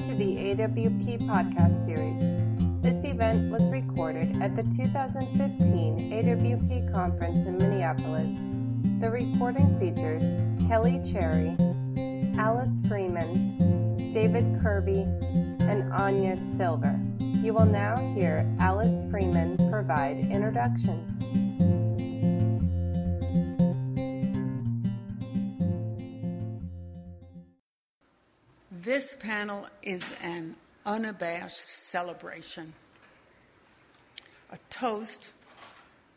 to the AWP podcast series. This event was recorded at the 2015 AWP conference in Minneapolis. The recording features Kelly Cherry, Alice Friman, David Kirby, and Anya Silver. You will now hear Alice Friman provide introductions. This panel is an unabashed celebration, a toast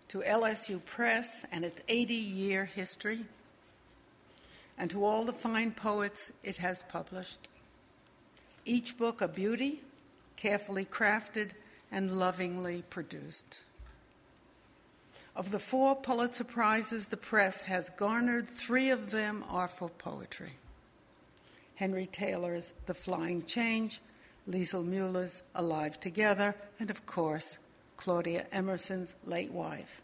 to LSU Press and its 80 year history, and to all the fine poets it has published. Each book a beauty, carefully crafted and lovingly produced. Of the four Pulitzer Prizes the press has garnered, three of them are for poetry. Henry Taylor's The Flying Change, Lisel Mueller's Alive Together, and of course, Claudia Emerson's late wife.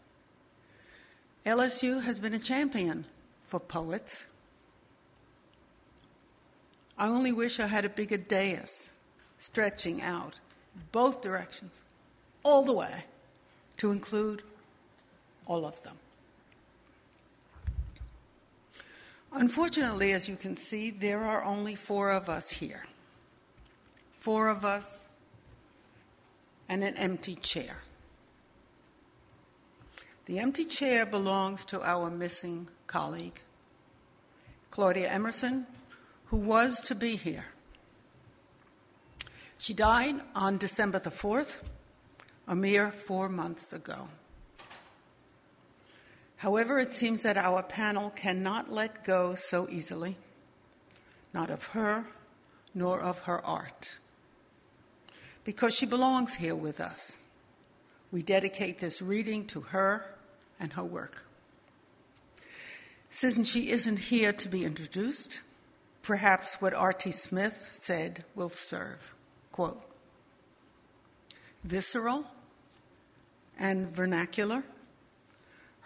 LSU has been a champion for poets. I only wish I had a bigger dais stretching out both directions, all the way, to include all of them. Unfortunately, as you can see, there are only four of us here. Four of us and an empty chair. The empty chair belongs to our missing colleague, Claudia Emerson, who was to be here. She died on December the 4th, a mere four months ago. However, it seems that our panel cannot let go so easily, not of her, nor of her art. Because she belongs here with us, we dedicate this reading to her and her work. Since she isn't here to be introduced, perhaps what R.T. Smith said will serve. Quote Visceral and vernacular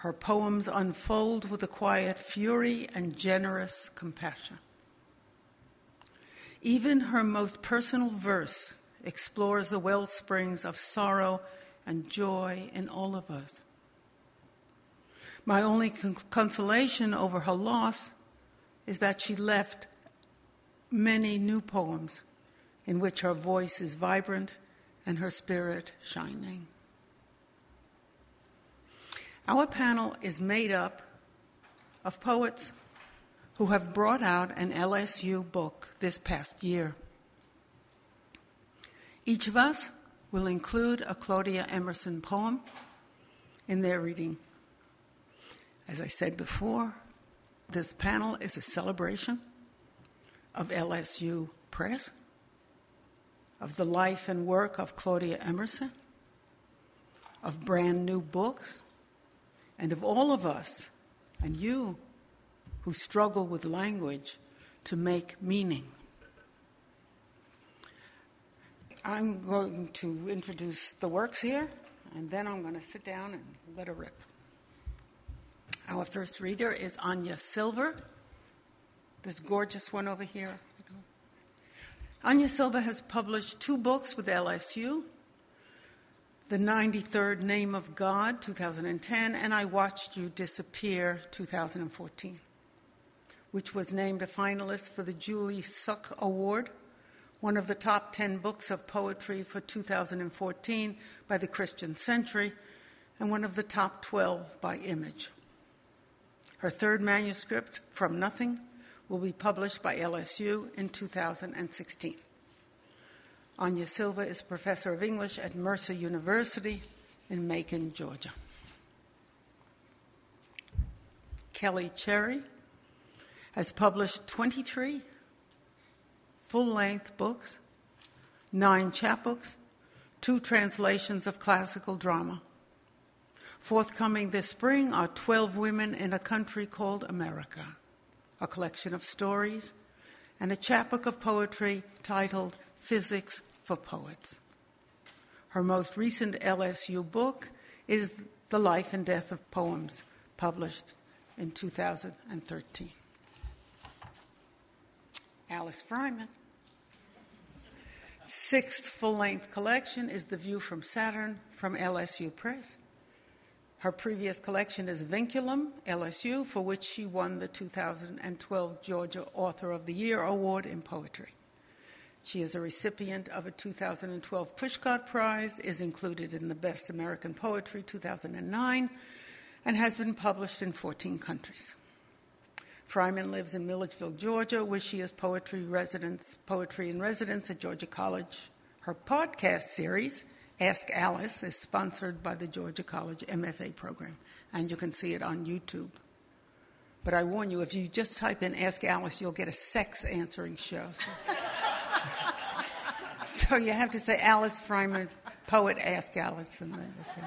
her poems unfold with a quiet fury and generous compassion. Even her most personal verse explores the well springs of sorrow and joy in all of us. My only con- consolation over her loss is that she left many new poems in which her voice is vibrant and her spirit shining. Our panel is made up of poets who have brought out an LSU book this past year. Each of us will include a Claudia Emerson poem in their reading. As I said before, this panel is a celebration of LSU Press, of the life and work of Claudia Emerson, of brand new books and of all of us, and you who struggle with language to make meaning. I'm going to introduce the works here, and then I'm going to sit down and let her rip. Our first reader is Anya Silver, this gorgeous one over here. Anya Silver has published two books with LSU the 93rd Name of God, 2010, and I Watched You Disappear, 2014, which was named a finalist for the Julie Suk Award, one of the top 10 books of poetry for 2014 by the Christian Century, and one of the top 12 by Image. Her third manuscript, From Nothing, will be published by LSU in 2016. Anya Silver is professor of English at Mercer University in Macon, Georgia. Kelly Cherry has published 23 full length books, nine chapbooks, two translations of classical drama. Forthcoming this spring are 12 Women in a Country Called America, a collection of stories, and a chapbook of poetry titled Physics for Poets. Her most recent LSU book is The Life and Death of Poems, published in 2013. Alice Friman. sixth full length collection is The View from Saturn from LSU Press. Her previous collection is Vinculum, LSU, for which she won the 2012 Georgia Author of the Year Award in Poetry. She is a recipient of a 2012 Pushcart Prize, is included in the Best American Poetry 2009, and has been published in 14 countries. Friman lives in Milledgeville, Georgia, where she is poetry residence, poetry in residence at Georgia College. Her podcast series, Ask Alice is sponsored by the Georgia College MFA program, and you can see it on YouTube. But I warn you, if you just type in Ask Alice, you'll get a sex answering show. So, so you have to say Alice Friman, poet Ask Alice. And then you say.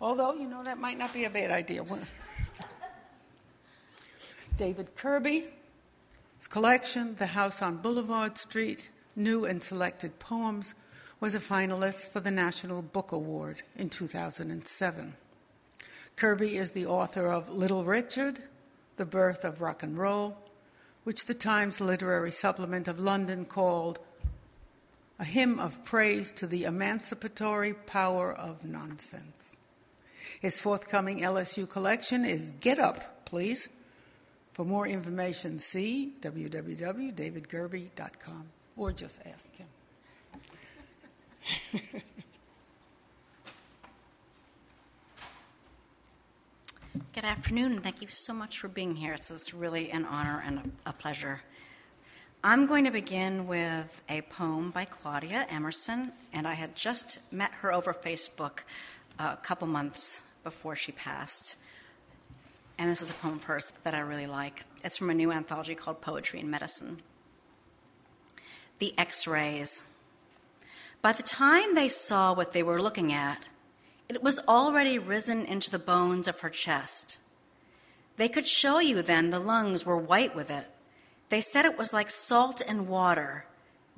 Although, you know, that might not be a bad idea. David Kirby, his collection, The House on Boulevard Street, New and Selected Poems, was a finalist for the National Book Award in 2007. Kirby is the author of Little Richard, The Birth of Rock and Roll, which the Times Literary Supplement of London called a hymn of praise to the emancipatory power of nonsense. His forthcoming LSU collection is Get Up, Please. For more information, see www.davidkirby.com or just ask him. Good afternoon, and thank you so much for being here. This is really an honor and a, a pleasure. I'm going to begin with a poem by Claudia Emerson, and I had just met her over Facebook a couple months before she passed. And this is a poem of hers that I really like. It's from a new anthology called Poetry and Medicine. The X rays. By the time they saw what they were looking at, it was already risen into the bones of her chest. They could show you then the lungs were white with it. They said it was like salt and water,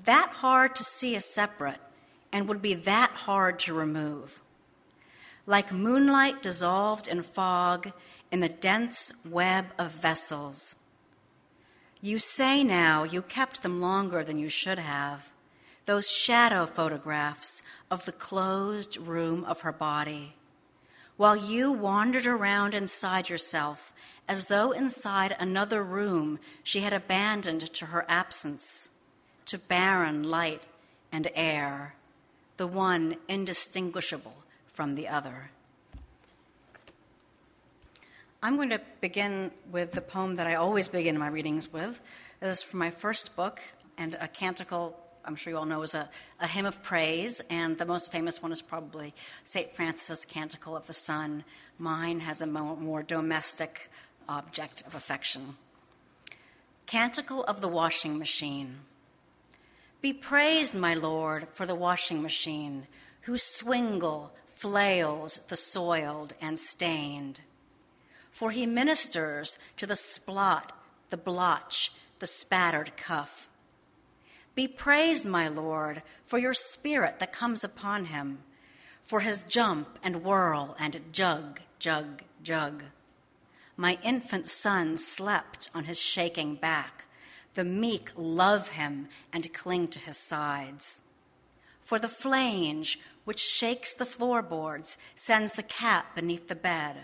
that hard to see as separate, and would be that hard to remove. Like moonlight dissolved in fog in the dense web of vessels. You say now you kept them longer than you should have those shadow photographs of the closed room of her body, while you wandered around inside yourself as though inside another room she had abandoned to her absence, to barren light and air, the one indistinguishable from the other. I'm going to begin with the poem that I always begin my readings with. This is from my first book and a canticle I'm sure you all know is a, a hymn of praise, and the most famous one is probably St. Francis' Canticle of the Sun. Mine has a more, more domestic object of affection. Canticle of the Washing Machine. Be praised, my Lord, for the washing machine, whose swingle flails the soiled and stained. For he ministers to the splot, the blotch, the spattered cuff be praised, my Lord, for your spirit that comes upon him, for his jump and whirl and jug, jug, jug. My infant son slept on his shaking back. The meek love him and cling to his sides. For the flange which shakes the floorboards sends the cat beneath the bed.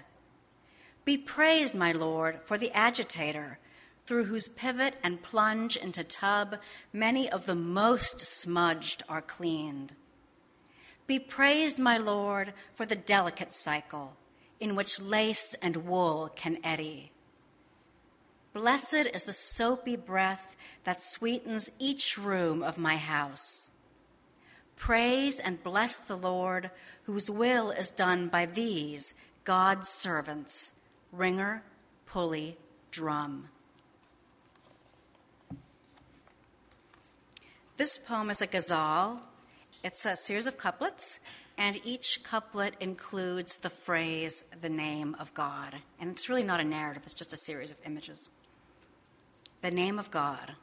Be praised, my Lord, for the agitator through whose pivot and plunge into tub many of the most smudged are cleaned. Be praised, my Lord, for the delicate cycle in which lace and wool can eddy. Blessed is the soapy breath that sweetens each room of my house. Praise and bless the Lord, whose will is done by these, God's servants, wringer, pulley, drum. This poem is a ghazal. It's a series of couplets, and each couplet includes the phrase, the name of God. And it's really not a narrative, it's just a series of images. The name of God.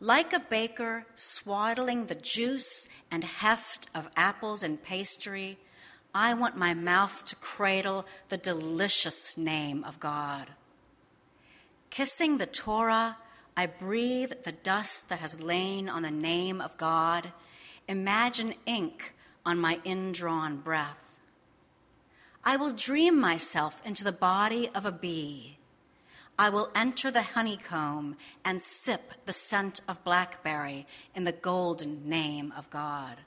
Like a baker swaddling the juice and heft of apples and pastry, I want my mouth to cradle the delicious name of God. Kissing the Torah, I breathe the dust that has lain on the name of God. Imagine ink on my indrawn breath. I will dream myself into the body of a bee. I will enter the honeycomb and sip the scent of blackberry in the golden name of God.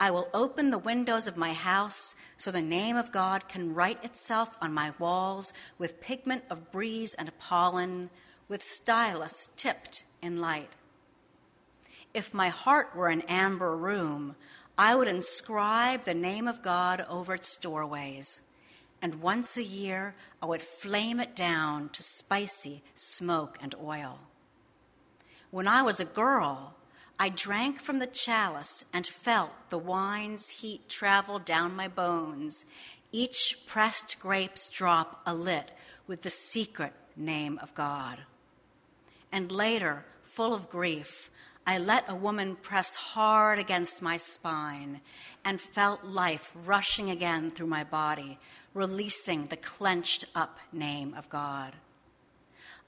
I will open the windows of my house so the name of God can write itself on my walls with pigment of breeze and pollen, with stylus tipped in light. If my heart were an amber room, I would inscribe the name of God over its doorways, and once a year I would flame it down to spicy smoke and oil. When I was a girl, I drank from the chalice and felt the wine's heat travel down my bones, each pressed grape's drop alit with the secret name of God. And later, full of grief, I let a woman press hard against my spine and felt life rushing again through my body, releasing the clenched up name of God.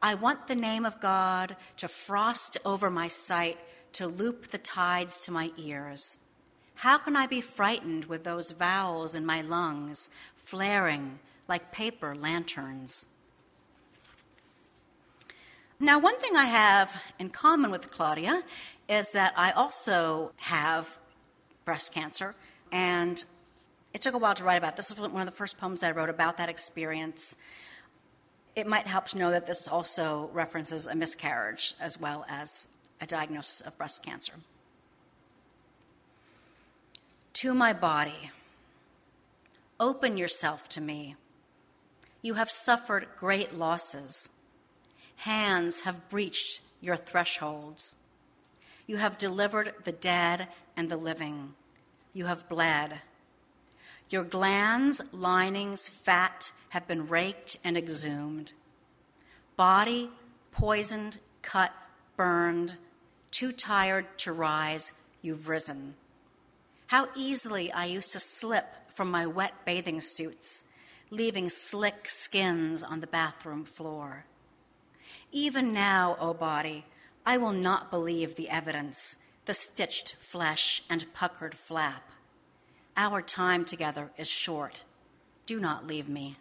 I want the name of God to frost over my sight, to loop the tides to my ears. How can I be frightened with those vowels in my lungs, flaring like paper lanterns? Now, one thing I have in common with Claudia is that I also have breast cancer, and it took a while to write about. This is one of the first poems I wrote about that experience. It might help to know that this also references a miscarriage as well as a diagnosis of breast cancer. To my body, open yourself to me. You have suffered great losses hands have breached your thresholds. You have delivered the dead and the living. You have bled. Your glands, linings, fat have been raked and exhumed. Body poisoned, cut, burned, too tired to rise, you've risen. How easily I used to slip from my wet bathing suits, leaving slick skins on the bathroom floor. Even now, O body, I will not believe the evidence, the stitched flesh and puckered flap. Our time together is short. Do not leave me.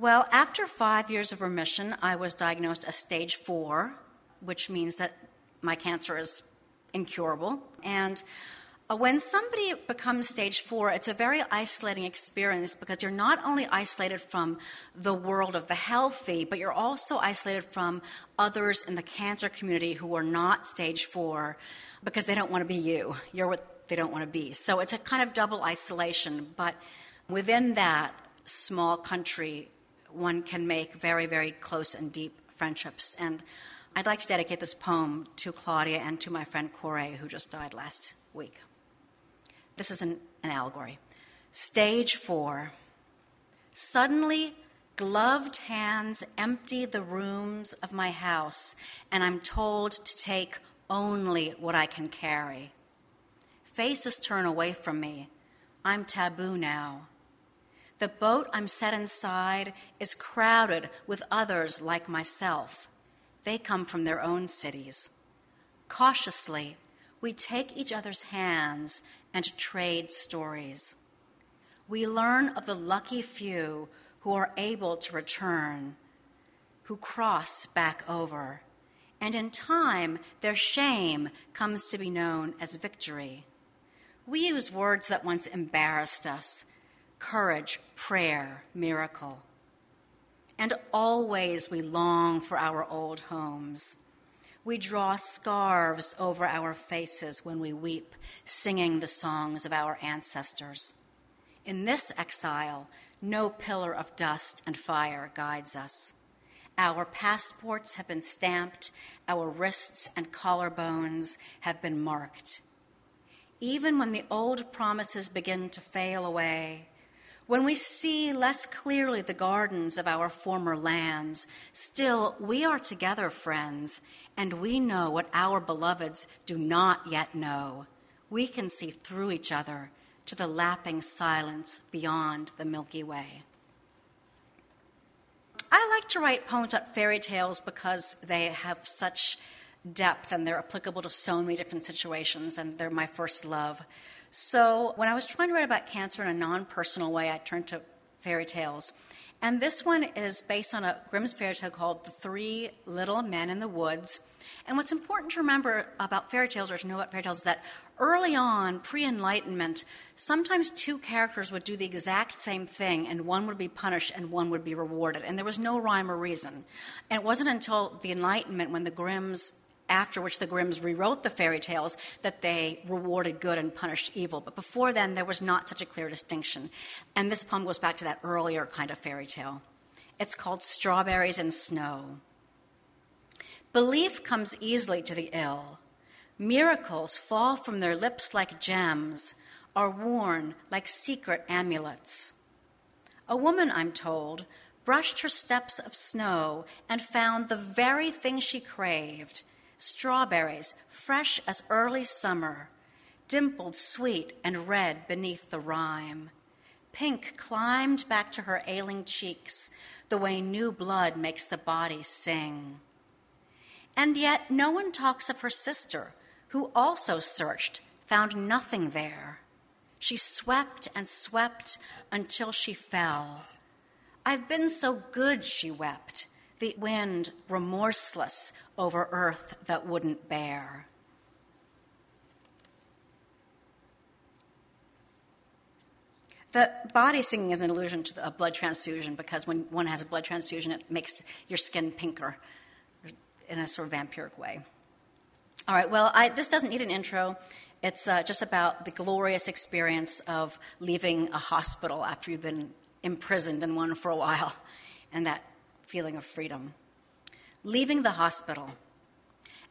Well, after five years of remission, I was diagnosed as stage four, which means that my cancer is incurable. And Uh, when somebody becomes stage four, it's a very isolating experience because you're not only isolated from the world of the healthy, but you're also isolated from others in the cancer community who are not stage four because they don't want to be you. You're what they don't want to be. So it's a kind of double isolation. But within that small country, one can make very, very close and deep friendships. And I'd like to dedicate this poem to Claudia and to my friend Corey, who just died last week. This is an, an allegory. Stage four. Suddenly, gloved hands empty the rooms of my house, and I'm told to take only what I can carry. Faces turn away from me. I'm taboo now. The boat I'm set inside is crowded with others like myself. They come from their own cities. Cautiously, we take each other's hands and trade stories. We learn of the lucky few who are able to return, who cross back over, and in time their shame comes to be known as victory. We use words that once embarrassed us courage, prayer, miracle. And always we long for our old homes we draw scarves over our faces when we weep, singing the songs of our ancestors. In this exile, no pillar of dust and fire guides us. Our passports have been stamped, our wrists and collarbones have been marked. Even when the old promises begin to fail away, when we see less clearly the gardens of our former lands, still we are together, friends, and we know what our beloveds do not yet know. We can see through each other to the lapping silence beyond the Milky Way. I like to write poems about fairy tales because they have such depth and they're applicable to so many different situations, and they're my first love. So, when I was trying to write about cancer in a non personal way, I turned to fairy tales. And this one is based on a Grimm's fairy tale called The Three Little Men in the Woods. And what's important to remember about fairy tales or to know about fairy tales is that early on, pre Enlightenment, sometimes two characters would do the exact same thing, and one would be punished and one would be rewarded. And there was no rhyme or reason. And it wasn't until the Enlightenment when the Grimms after which the Grimms rewrote the fairy tales that they rewarded good and punished evil. But before then, there was not such a clear distinction. And this poem goes back to that earlier kind of fairy tale. It's called Strawberries and Snow. Belief comes easily to the ill. Miracles fall from their lips like gems, are worn like secret amulets. A woman, I'm told, brushed her steps of snow and found the very thing she craved strawberries, fresh as early summer, dimpled sweet and red beneath the rime. Pink climbed back to her ailing cheeks, the way new blood makes the body sing. And yet, no one talks of her sister, who also searched, found nothing there. She swept and swept until she fell. I've been so good, she wept the wind remorseless over earth that wouldn't bear. The body singing is an allusion to a blood transfusion because when one has a blood transfusion, it makes your skin pinker in a sort of vampiric way. All right, well, I, this doesn't need an intro. It's uh, just about the glorious experience of leaving a hospital after you've been imprisoned in one for a while and that feeling of freedom. Leaving the hospital.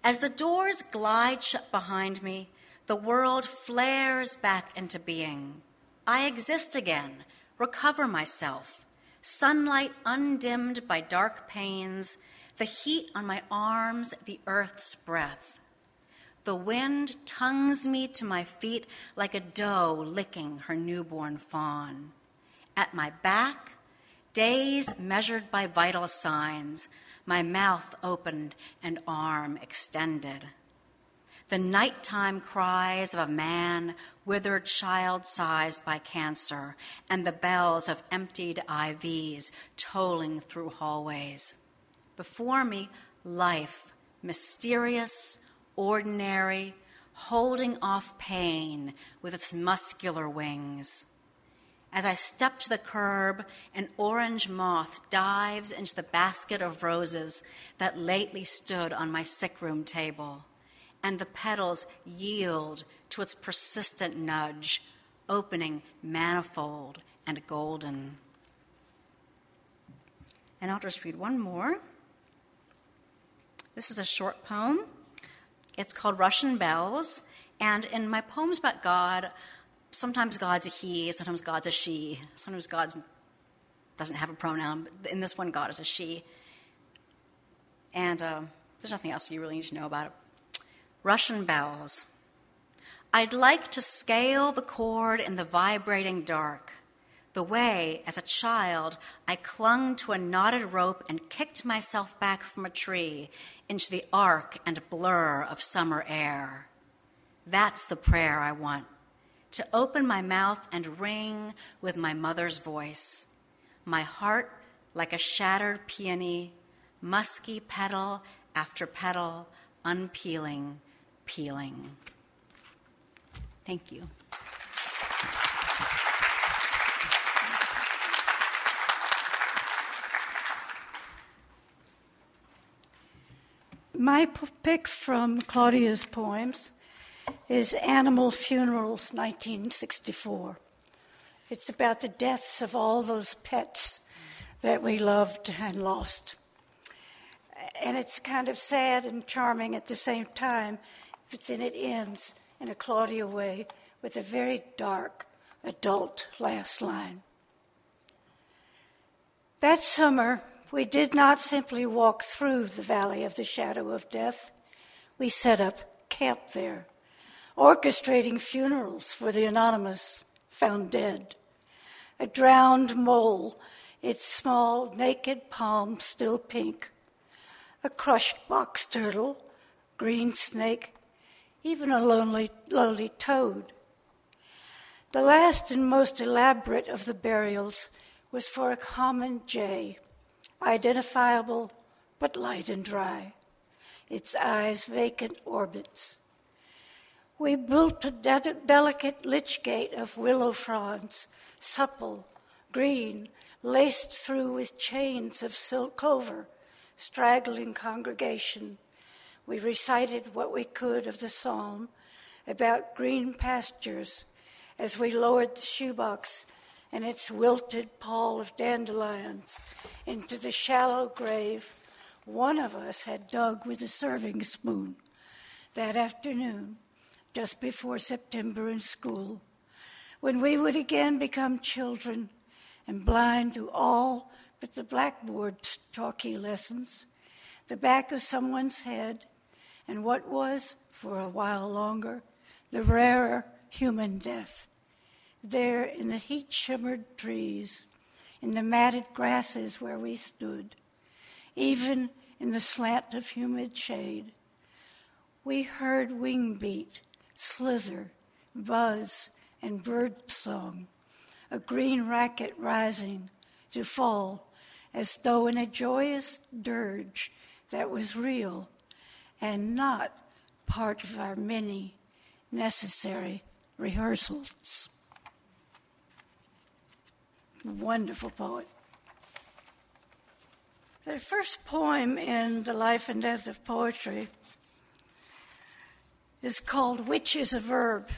As the doors glide shut behind me, the world flares back into being. I exist again, recover myself. Sunlight undimmed by dark pains, the heat on my arms, the earth's breath. The wind tongues me to my feet like a doe licking her newborn fawn. At my back, days measured by vital signs, my mouth opened and arm extended. The nighttime cries of a man, withered child sized by cancer, and the bells of emptied IVs tolling through hallways. Before me, life, mysterious, ordinary, holding off pain with its muscular wings. As I step to the curb, an orange moth dives into the basket of roses that lately stood on my sick room table, and the petals yield to its persistent nudge, opening manifold and golden. And I'll just read one more. This is a short poem. It's called Russian Bells. And in my poems about God, sometimes God's a he, sometimes God's a she, sometimes God doesn't have a pronoun, but in this one, God is a she. And uh, there's nothing else you really need to know about it. Russian bells. I'd like to scale the cord in the vibrating dark. The way, as a child, I clung to a knotted rope and kicked myself back from a tree into the arc and blur of summer air. That's the prayer I want to open my mouth and ring with my mother's voice. My heart, like a shattered peony, musky petal after petal, unpeeling, peeling. Thank you. My pick from Claudia's poems is Animal Funerals 1964. It's about the deaths of all those pets that we loved and lost. And it's kind of sad and charming at the same time, but then it ends in a Claudia way with a very dark adult last line. That summer, we did not simply walk through the valley of the shadow of death, we set up camp there orchestrating funerals for the anonymous found dead. A drowned mole its small, naked palm still pink, a crushed box turtle, green snake, even a lonely, lowly toad. The last and most elaborate of the burials was for a common jay, identifiable but light and dry, its eyes vacant orbits. We built a de- delicate lich gate of willow fronds, supple, green, laced through with chains of silk clover, straggling congregation. We recited what we could of the psalm about green pastures as we lowered the shoebox and its wilted pall of dandelions into the shallow grave one of us had dug with a serving spoon that afternoon, just before September in school, when we would again become children and blind to all but the blackboard talkie lessons, the back of someone's head, and what was, for a while longer, the rarer human death. There in the heat shimmered trees, in the matted grasses where we stood, even in the slant of humid shade, we heard wing beat, slither, buzz, and bird song, a green racket rising to fall as though in a joyous dirge that was real and not part of our many necessary rehearsals. Wonderful poet. The first poem in The Life and Death of Poetry is called Which is a Verb.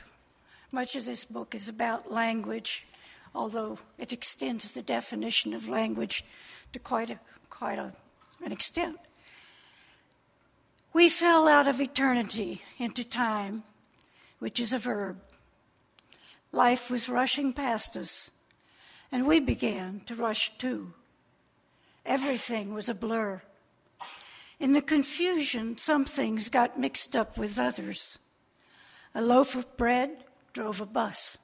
Much of this book is about language, although it extends the definition of language to quite, a, quite a, an extent. We fell out of eternity into time, which is a verb. Life was rushing past us, and we began to rush too. Everything was a blur. In the confusion, some things got mixed up with others. A loaf of bread drove a bus.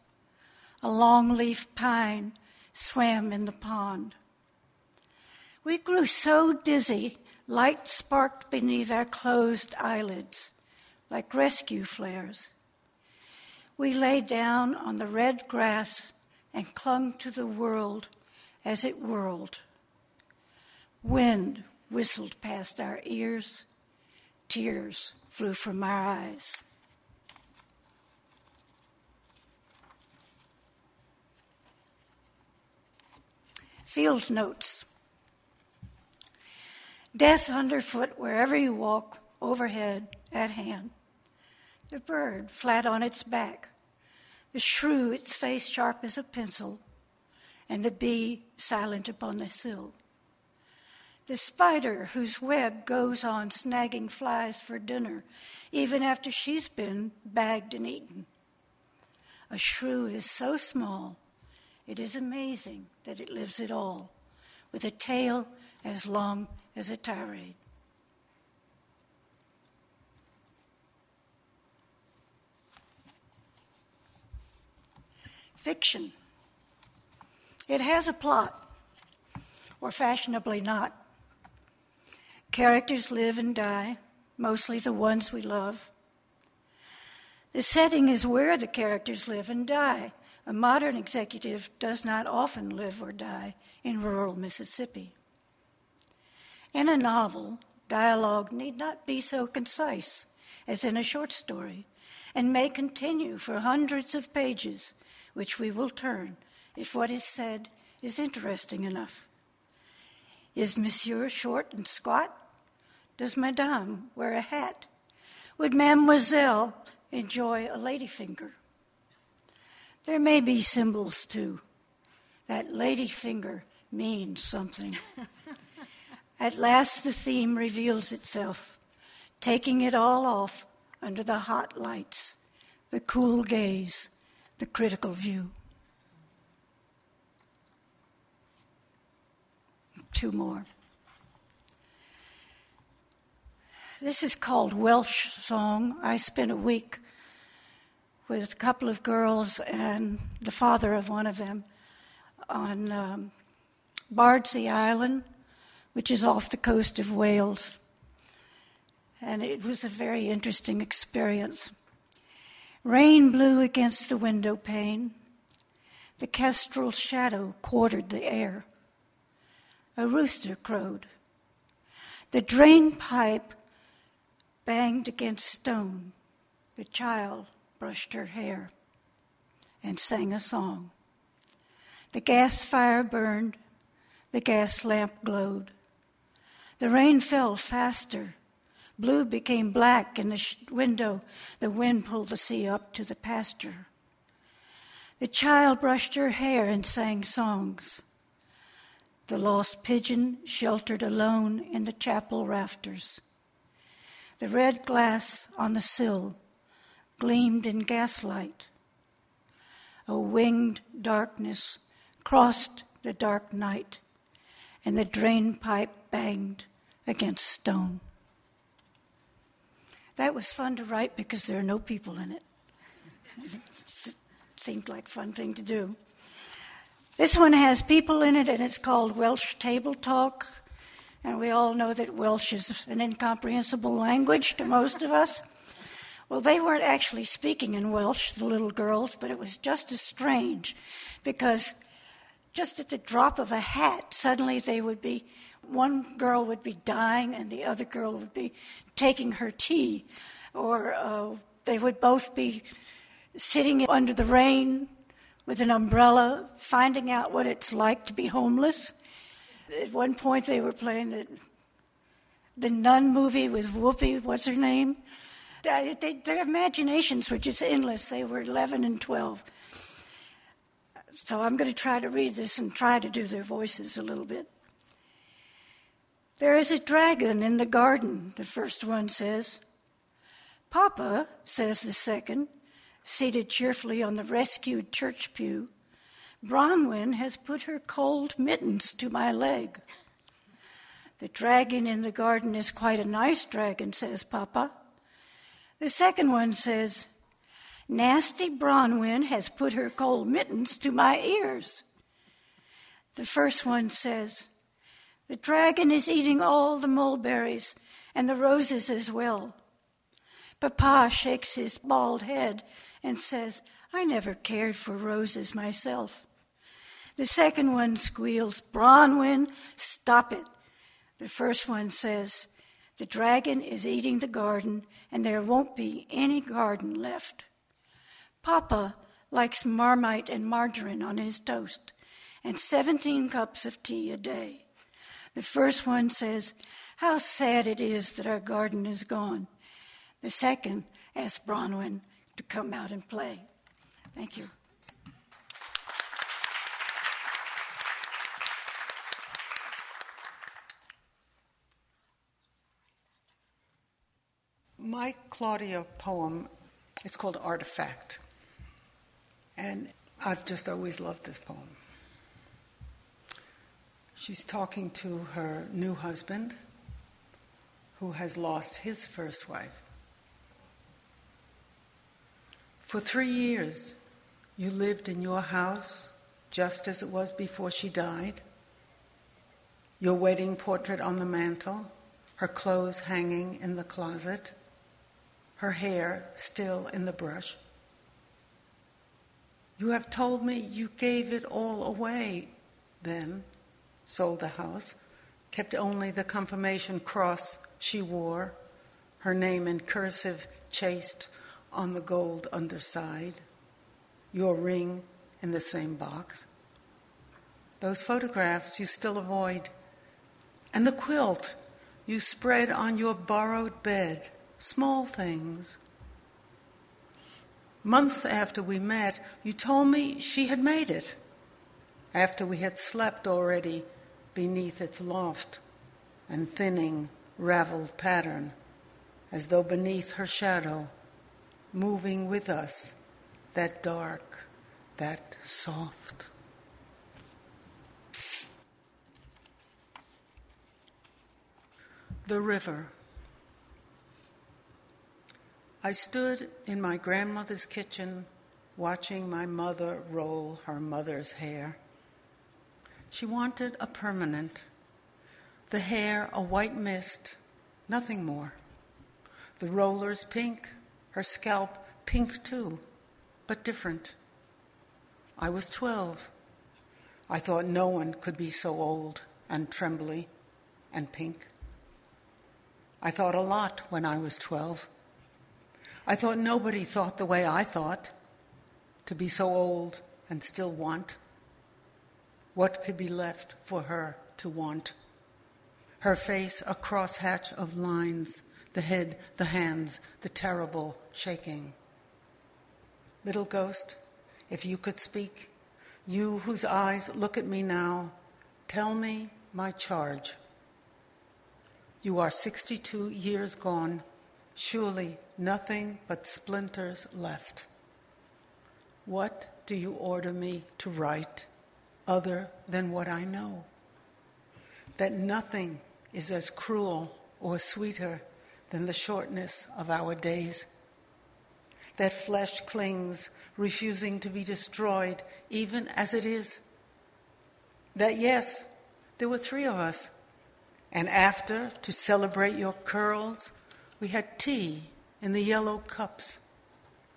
A long leaf pine swam in the pond. We grew so dizzy, light sparked beneath our closed eyelids like rescue flares. We lay down on the red grass and clung to the world as it whirled. Wind whistled past our ears, tears flew from our eyes. Field notes. Death underfoot wherever you walk, overhead, at hand. The bird flat on its back, the shrew its face sharp as a pencil, and the bee silent upon the sill the spider whose web goes on snagging flies for dinner, even after she's been bagged and eaten. A shrew is so small, it is amazing that it lives at all, with a tail as long as a tirade. Fiction. It has a plot, or fashionably not. Characters live and die, mostly the ones we love. The setting is where the characters live and die. A modern executive does not often live or die in rural Mississippi. In a novel, dialogue need not be so concise as in a short story and may continue for hundreds of pages, which we will turn if what is said is interesting enough. Is Monsieur short and squat? Does Madame wear a hat? Would Mademoiselle enjoy a ladyfinger? There may be symbols too. That ladyfinger means something. At last, the theme reveals itself, taking it all off under the hot lights, the cool gaze, the critical view. Two more. This is called Welsh Song. I spent a week with a couple of girls and the father of one of them on um, Bardsey Island, which is off the coast of Wales. And it was a very interesting experience. Rain blew against the window pane. The kestrel shadow quartered the air. A rooster crowed. The drain pipe banged against stone. The child brushed her hair and sang a song. The gas fire burned, the gas lamp glowed. The rain fell faster. Blue became black in the sh- window. The wind pulled the sea up to the pasture. The child brushed her hair and sang songs. The lost pigeon sheltered alone in the chapel rafters. The red glass on the sill gleamed in gaslight. A winged darkness crossed the dark night, and the drain pipe banged against stone. That was fun to write because there are no people in it. it seemed like a fun thing to do. This one has people in it, and it's called Welsh Table Talk. And we all know that Welsh is an incomprehensible language to most of us. Well, they weren't actually speaking in Welsh, the little girls, but it was just as strange because just at the drop of a hat, suddenly they would be, one girl would be dying and the other girl would be taking her tea, or uh, they would both be sitting under the rain with an umbrella, finding out what it's like to be homeless. At one point, they were playing the, the Nun movie with Whoopi, what's her name? They, they, their imaginations were just endless. They were 11 and 12. So I'm going to try to read this and try to do their voices a little bit. There is a dragon in the garden, the first one says. Papa, says the second, seated cheerfully on the rescued church pew. Bronwyn has put her cold mittens to my leg. The dragon in the garden is quite a nice dragon, says Papa. The second one says, Nasty Bronwyn has put her cold mittens to my ears. The first one says, The dragon is eating all the mulberries and the roses as well. Papa shakes his bald head and says, I never cared for roses myself. The second one squeals, Bronwyn, stop it. The first one says, The dragon is eating the garden and there won't be any garden left. Papa likes marmite and margarine on his toast and 17 cups of tea a day. The first one says, How sad it is that our garden is gone. The second asks Bronwyn to come out and play. Thank you. My Claudia poem is called Artifact. And I've just always loved this poem. She's talking to her new husband who has lost his first wife. For three years, you lived in your house just as it was before she died. Your wedding portrait on the mantel, her clothes hanging in the closet, her hair still in the brush. You have told me you gave it all away then, sold the house, kept only the confirmation cross she wore, her name in cursive chased on the gold underside, your ring in the same box. Those photographs you still avoid, and the quilt you spread on your borrowed bed small things. Months after we met, you told me she had made it, after we had slept already beneath its loft and thinning, raveled pattern, as though beneath her shadow, moving with us, that dark, that soft. The river. I stood in my grandmother's kitchen watching my mother roll her mother's hair. She wanted a permanent. The hair a white mist, nothing more. The rollers pink, her scalp pink too, but different. I was 12. I thought no one could be so old and trembly and pink. I thought a lot when I was 12. I thought nobody thought the way I thought, to be so old and still want. What could be left for her to want? Her face a crosshatch of lines, the head, the hands, the terrible shaking. Little ghost, if you could speak, you whose eyes look at me now, tell me my charge. You are 62 years gone, surely nothing but splinters left. What do you order me to write other than what I know? That nothing is as cruel or sweeter than the shortness of our days. That flesh clings, refusing to be destroyed, even as it is. That, yes, there were three of us and after, to celebrate your curls, we had tea in the yellow cups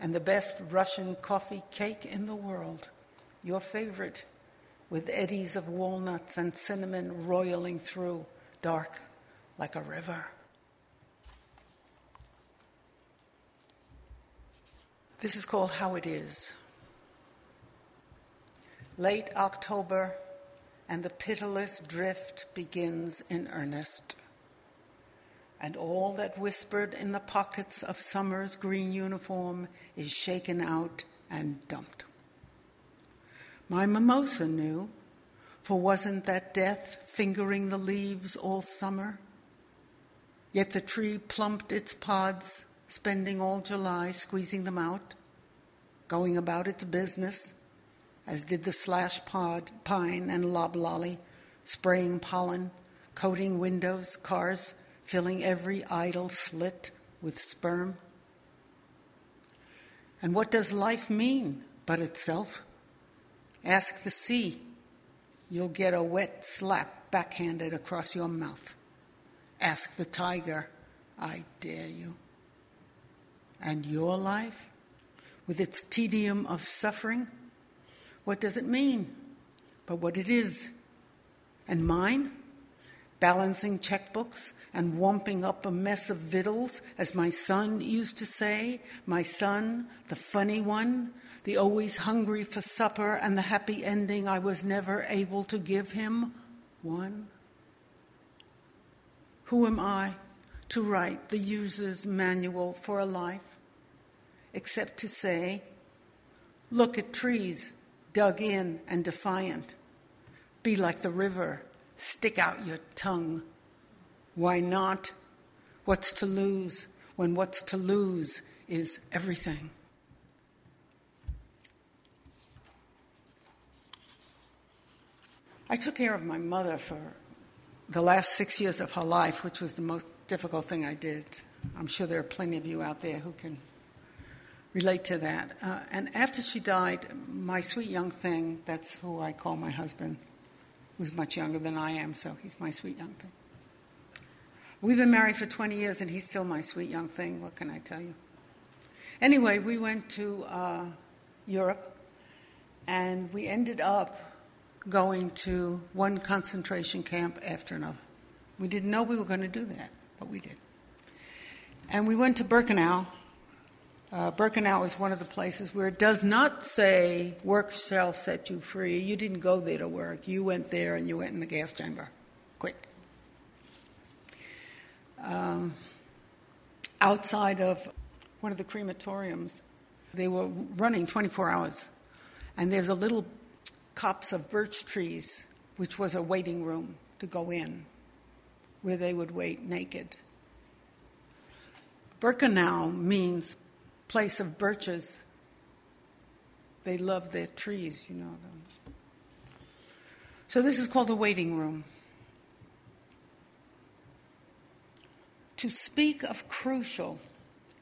and the best Russian coffee cake in the world, your favorite, with eddies of walnuts and cinnamon roiling through, dark like a river. This is called How It Is. Late October, and the pitiless drift begins in earnest. And all that whispered in the pockets of summer's green uniform is shaken out and dumped. My mimosa knew, for wasn't that death fingering the leaves all summer? Yet the tree plumped its pods, spending all July squeezing them out, going about its business as did the slash pod, pine and loblolly, spraying pollen, coating windows, cars, filling every idle slit with sperm. And what does life mean but itself? Ask the sea. You'll get a wet slap backhanded across your mouth. Ask the tiger. I dare you. And your life, with its tedium of suffering, what does it mean? But what it is. And mine? Balancing checkbooks and womping up a mess of victuals, as my son used to say. My son, the funny one, the always hungry for supper, and the happy ending I was never able to give him. One. Who am I to write the user's manual for a life? Except to say, look at trees dug in and defiant. Be like the river, stick out your tongue. Why not? What's to lose when what's to lose is everything? I took care of my mother for the last six years of her life, which was the most difficult thing I did. I'm sure there are plenty of you out there who can relate to that. Uh, and after she died, my sweet young thing, that's who I call my husband, who's much younger than I am, so he's my sweet young thing. We've been married for 20 years, and he's still my sweet young thing. What can I tell you? Anyway, we went to uh, Europe, and we ended up going to one concentration camp after another. We didn't know we were going to do that, but we did. And we went to Birkenau, uh, Birkenau is one of the places where it does not say, work shall set you free. You didn't go there to work. You went there and you went in the gas chamber. Quick. Um, outside of one of the crematoriums, they were running 24 hours. And there's a little copse of birch trees, which was a waiting room to go in, where they would wait naked. Birkenau means place of birches. They love their trees, you know. So this is called the waiting room. To speak of crucial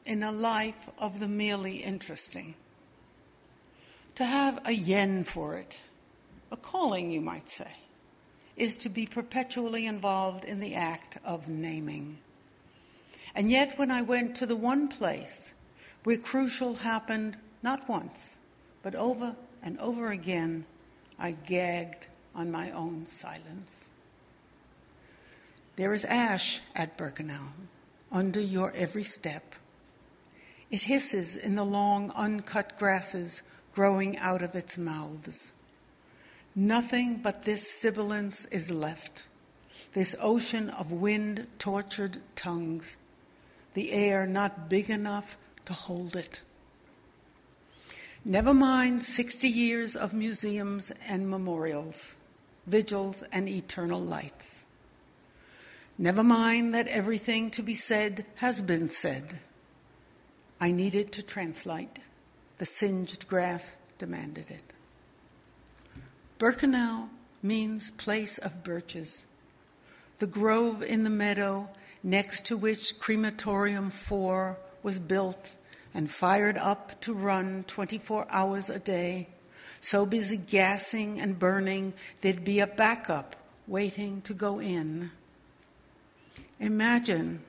in a life of the merely interesting. To have a yen for it, a calling, you might say. is to be perpetually involved in the act of naming. And yet, when I went to the one place where crucial happened not once, but over and over again, I gagged on my own silence. There is ash at Birkenau under your every step. It hisses in the long, uncut grasses growing out of its mouths. Nothing but this sibilance is left, this ocean of wind tortured tongues, the air not big enough to hold it. Never mind 60 years of museums and memorials, vigils and eternal lights. Never mind that everything to be said has been said. I needed to translate. The singed grass demanded it. Birkenau means place of birches. The grove in the meadow next to which Crematorium 4 was built and fired up to run 24 hours a day, so busy gassing and burning, there'd be a backup waiting to go in. Imagine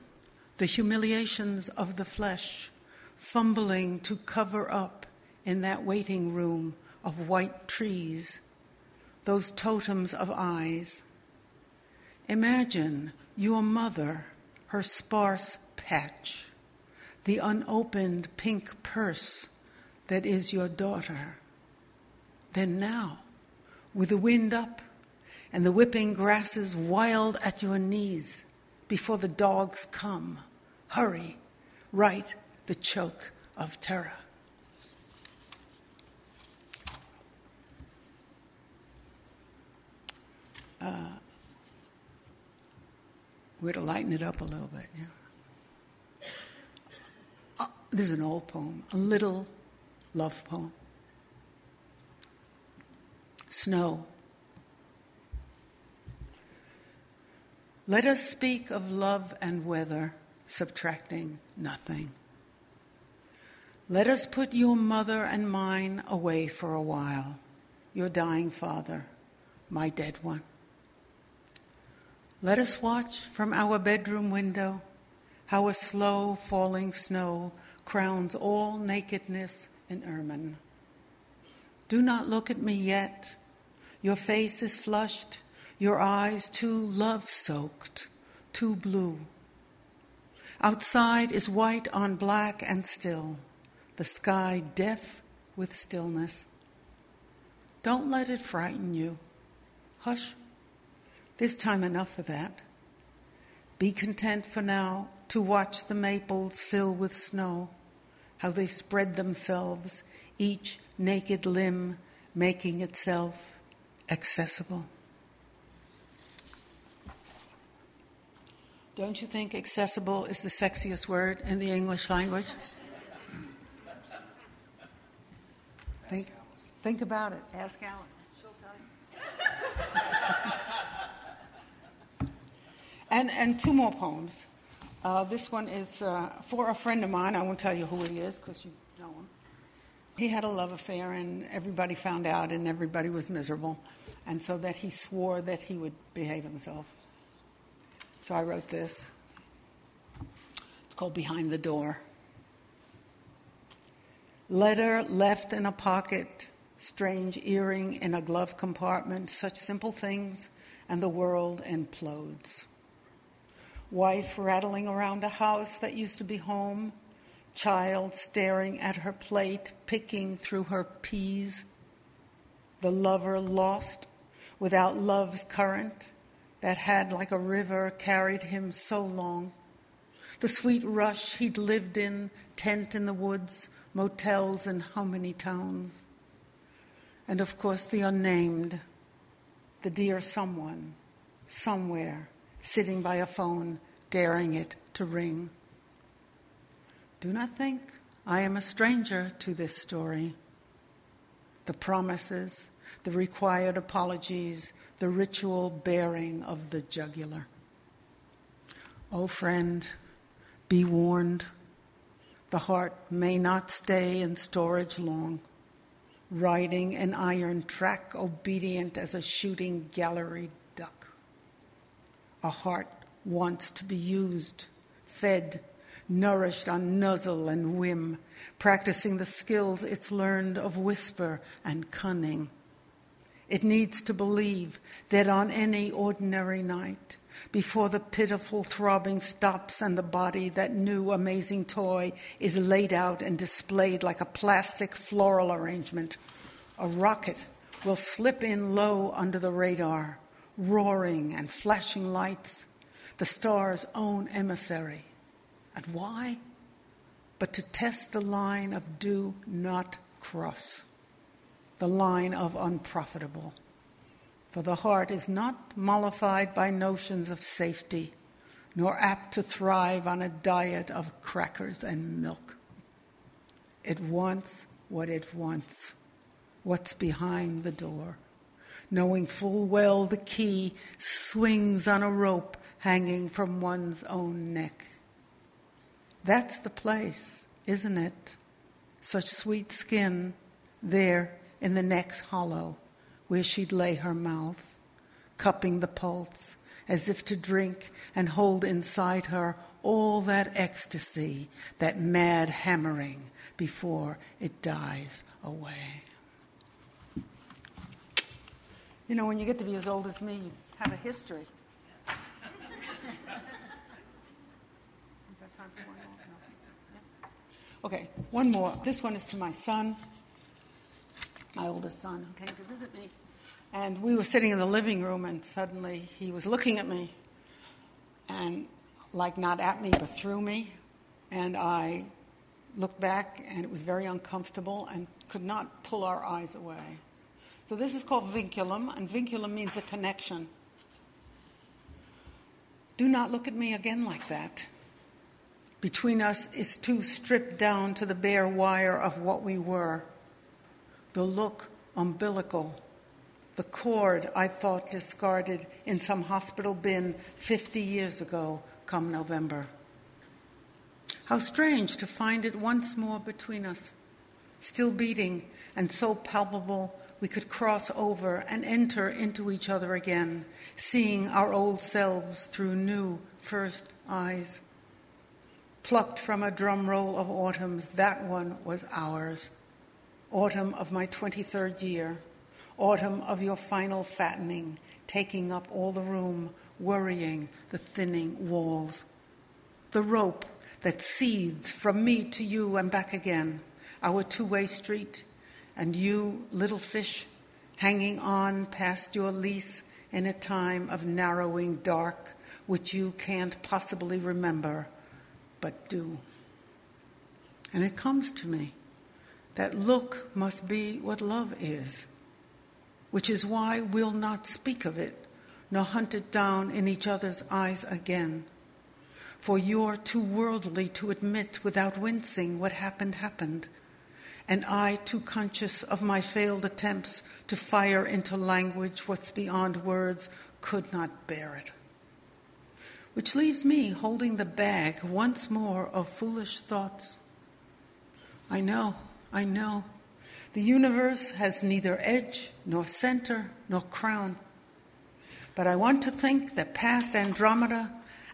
the humiliations of the flesh fumbling to cover up in that waiting room of white trees, those totems of eyes. Imagine your mother, her sparse patch, the unopened pink purse that is your daughter. Then now, with the wind up and the whipping grasses wild at your knees before the dogs come, hurry, right the choke of terror. Uh, we're to lighten it up a little bit, yeah. This is an old poem, a little love poem. Snow. Let us speak of love and weather, subtracting nothing. Let us put your mother and mine away for a while, your dying father, my dead one. Let us watch from our bedroom window how a slow falling snow crowns all nakedness in ermine. Do not look at me yet. Your face is flushed, your eyes too love soaked, too blue. Outside is white on black and still the sky deaf with stillness. Don't let it frighten you. Hush. This time enough of that. Be content for now to watch the maples fill with snow, how they spread themselves, each naked limb making itself accessible. Don't you think accessible is the sexiest word in the English language? Think, think about it. Ask Alan. She'll tell you. and, and two more poems. Uh, this one is uh, for a friend of mine. I won't tell you who he is because you know him. He had a love affair, and everybody found out, and everybody was miserable. And so that he swore that he would behave himself. So I wrote this. It's called Behind the Door. Letter left in a pocket, strange earring in a glove compartment, such simple things, and the world implodes. Wife rattling around a house that used to be home, child staring at her plate, picking through her peas. The lover lost without love's current that had, like a river, carried him so long. The sweet rush he'd lived in, tent in the woods, motels in how many towns? And of course, the unnamed, the dear someone, somewhere, sitting by a phone, daring it to ring. Do not think I am a stranger to this story. The promises, the required apologies, the ritual bearing of the jugular. Oh, friend, be warned. The heart may not stay in storage long, riding an iron track, obedient as a shooting gallery. A heart wants to be used, fed, nourished on nuzzle and whim, practicing the skills it's learned of whisper and cunning. It needs to believe that on any ordinary night, before the pitiful throbbing stops and the body, that new amazing toy is laid out and displayed like a plastic floral arrangement, a rocket will slip in low under the radar, roaring and flashing lights, the star's own emissary. And why? But to test the line of do not cross, the line of unprofitable. For the heart is not mollified by notions of safety, nor apt to thrive on a diet of crackers and milk. It wants what it wants, what's behind the door, knowing full well the key swings on a rope hanging from one's own neck. That's the place, isn't it? Such sweet skin there in the neck's hollow where she'd lay her mouth, cupping the pulse as if to drink and hold inside her all that ecstasy, that mad hammering before it dies away. You know, when you get to be as old as me, you have a history. Okay, one more. This one is to my son, my oldest son, who came to visit me. And we were sitting in the living room, and suddenly he was looking at me, and like not at me, but through me. And I looked back, and it was very uncomfortable and could not pull our eyes away. So this is called vinculum, and vinculum means a connection. Do not look at me again like that. Between us is too stripped down to the bare wire of what we were. The look umbilical, the cord I thought discarded in some hospital bin 50 years ago, come November. How strange to find it once more between us, still beating and so palpable we could cross over and enter into each other again, seeing our old selves through new first eyes plucked from a drum roll of autumns, that one was ours. Autumn of my 23rd year, autumn of your final fattening, taking up all the room, worrying the thinning walls. The rope that seethed from me to you and back again, our two way street, and you, little fish, hanging on past your lease in a time of narrowing dark, which you can't possibly remember but do. And it comes to me that look must be what love is, which is why we'll not speak of it, nor hunt it down in each other's eyes again. For you're too worldly to admit without wincing what happened happened, and I too conscious of my failed attempts to fire into language what's beyond words could not bear it which leaves me holding the bag once more of foolish thoughts. I know, I know. The universe has neither edge, nor center, nor crown. But I want to think that past Andromeda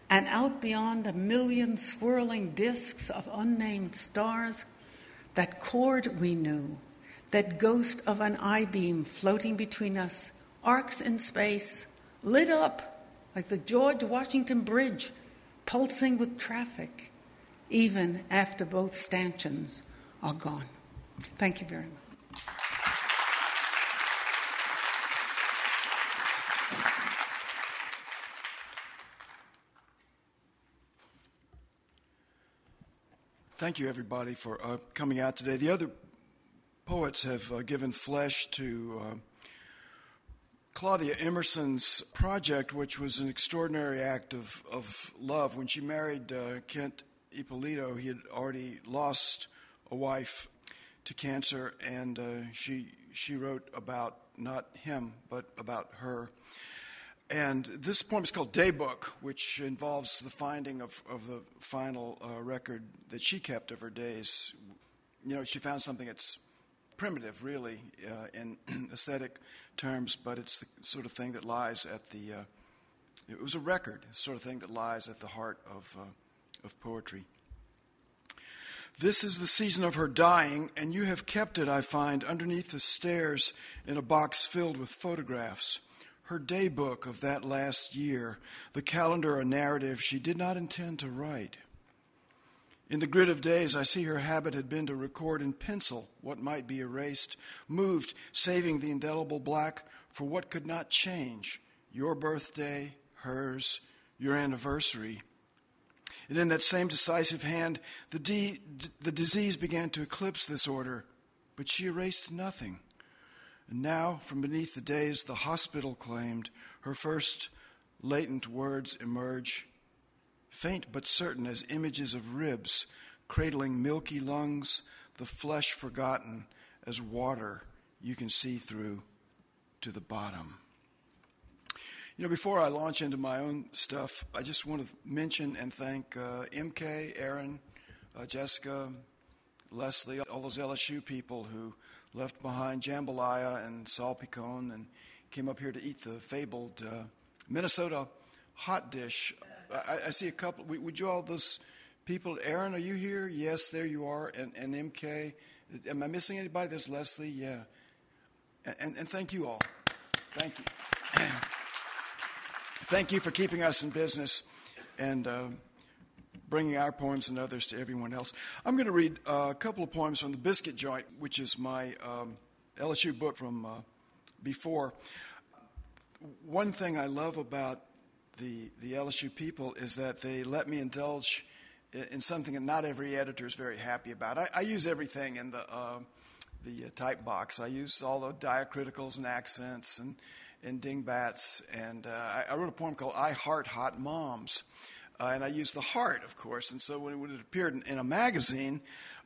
and out beyond a million swirling disks of unnamed stars, that chord we knew, that ghost of an I beam floating between us, arcs in space, lit up like the George Washington Bridge, pulsing with traffic, even after both stanchions are gone. Thank you very much. Thank you, everybody, for uh, coming out today. The other poets have uh, given flesh to uh, Claudia Emerson's project, which was an extraordinary act of, of love. When she married uh, Kent Ippolito, he had already lost a wife to cancer, and uh, she, she wrote about not him, but about her. And this poem is called Daybook, which involves the finding of, of the final uh, record that she kept of her days. You know, she found something that's primitive, really, uh, in aesthetic terms, but it's the sort of thing that lies at the uh, It was a record, sort of thing that lies at the heart of, uh, of poetry. This is the season of her dying, and you have kept it, I find, underneath the stairs in a box filled with photographs. Her day book of that last year, the calendar a narrative she did not intend to write. In the grid of days, I see her habit had been to record in pencil what might be erased, moved, saving the indelible black for what could not change your birthday, hers, your anniversary. And in that same decisive hand, the, de- the disease began to eclipse this order, but she erased nothing. And now, from beneath the days, the hospital claimed her first latent words emerge, faint but certain as images of ribs cradling milky lungs, the flesh forgotten as water you can see through to the bottom. You know, before I launch into my own stuff, I just want to mention and thank uh, MK, Aaron, uh, Jessica, Leslie, all those LSU people who left behind jambalaya and salpicon and came up here to eat the fabled uh, Minnesota hot dish. I, I see a couple. Would you all those people? Aaron, are you here? Yes, there you are. And, and MK. Am I missing anybody? There's Leslie. Yeah. And, and thank you all. Thank you. Thank you for keeping us in business and uh, bringing our poems and others to everyone else. I'm going to read uh, a couple of poems from The Biscuit Joint, which is my um, LSU book from uh, before. One thing I love about the, the LSU people is that they let me indulge in something that not every editor is very happy about. I, I use everything in the, uh, the type box. I use all the diacriticals and accents and and dingbats. And uh, I, I, wrote a poem called I Heart Hot Moms. Uh, and I used the heart, of course. And so when it, appeared in, in, a magazine,